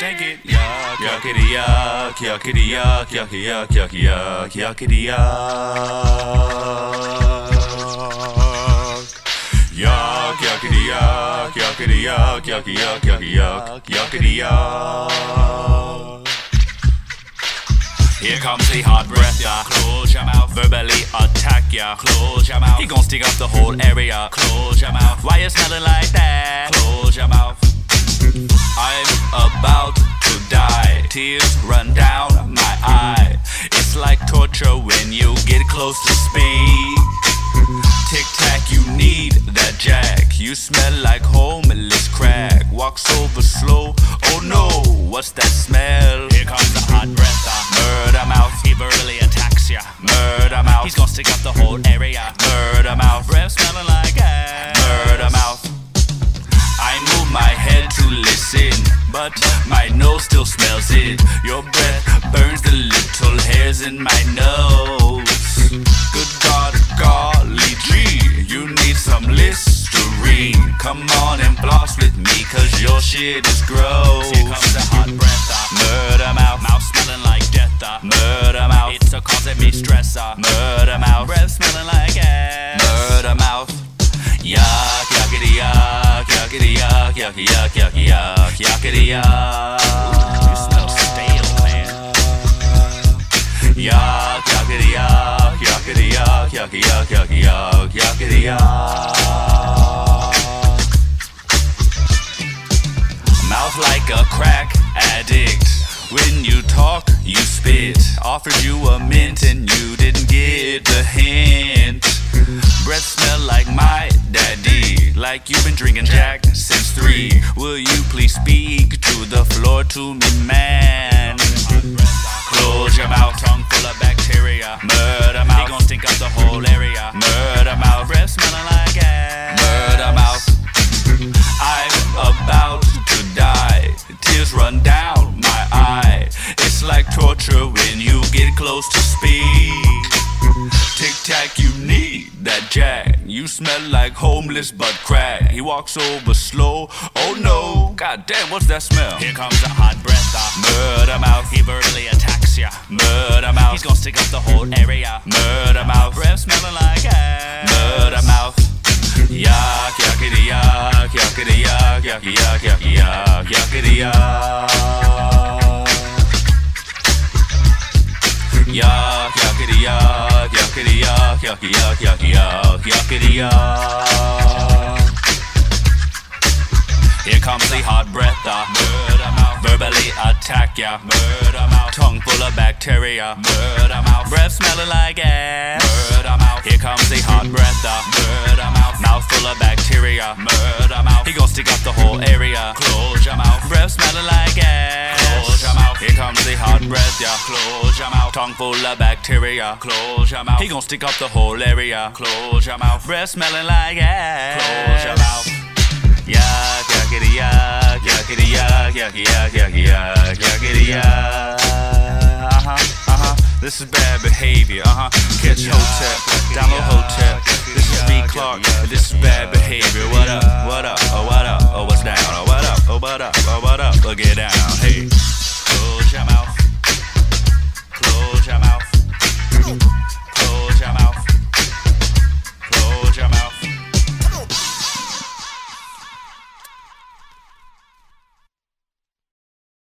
stank it. Yuck, yuckity yuck, yuckity yuck, yucky yuck, yucky yuck, yuckity yuck. Yuck, yuckity yuck, yuckity yuck, yucky yuck, yucky yuck, yuckity yuck. Here comes the hot breath, ya. Close your mouth. Verbally attack ya. Close your mouth. He gon' stick up the whole area. Close your mouth. Why you smelling like Tears run down my eye. It's like torture when you get close to speak. Tic tac, you need that jack. You smell like homeless crack. Walks over slow. Oh no, what's that smell? Here comes the hot breath. Murder mouth. He verbally attacks ya. Murder mouth. He's gonna stick up the whole area. But my nose still smells it. Your breath burns the little hairs in my nose. Good God, golly gee, you need some Listerine. Come on and floss with me, cause your shit is gross. Here comes the hot breath, uh, murder mouth. Mouth smelling like death, uh, murder mouth. It's a causing me stress, uh, murder mouth. Breath smelling like ass, murder mouth. Yuck, yucky yuck, yucky yuck, yuckity yuck. You smell stale, man. Yuck, yuckity yuck, yuckity yuck, yucky yuck, yucky yuck, yuckity yuck. Mouth like a crack addict. When you talk, you spit. Offered you a mint and you didn't get the hint. Breath Like you've been drinking Jack since three. Will you please speak to the floor to me, man? Close your mouth, tongue full of bacteria. Murder mouth. He gon' stink up the whole area. Murder mouth. Breath smelling like ass. Murder mouth. I'm about to die. Tears run down my eye. It's like torture when you get close to speed. Tic tac, you that jack. You smell like homeless but crack. He walks over slow. Oh no, god damn, what's that smell? Here comes a hot breath. Uh, murder mouth. He verbally attacks ya. Murder mouth. He's gonna stick up the whole area. Murder mouth. Breath smelling like ass. Murder mouth. Yuck, yuckity yuck, yuckity yuck, yucky yuck, yucky yuck, yuckity yuck. Yuck, yucky yuck, yuck, yuckity yuck. Here comes the hot breath, uh, murder mouth. Verbally attack ya, murder mouth. Tongue full of bacteria, murder mouth. Breath smelling like ass, murder mouth. Here comes the hot breath, uh, murder mouth. Mouth full of bacteria, murder mouth. He gon' stick up the whole area. Close your mouth. Breath smelling like ass. Close your mouth. Here comes the hot breath, yeah. Close your mouth. Tongue full of bacteria. Close your mouth. He gon' stick up the whole area. Close your mouth. Breath smelling like ass. Close your mouth. Yuck, yuckity yuck, yuckity yuck, yucky yuck, yucky yuck, yuckity yuck. Uh huh, uh huh. This is bad behavior. Uh huh. Catch Hotep, download Hotep. This is B Clark. This is bad behavior. What up? What up? Oh what up? Oh what's down? Oh what up? Oh what up? Oh what up? Oh get down. Hey.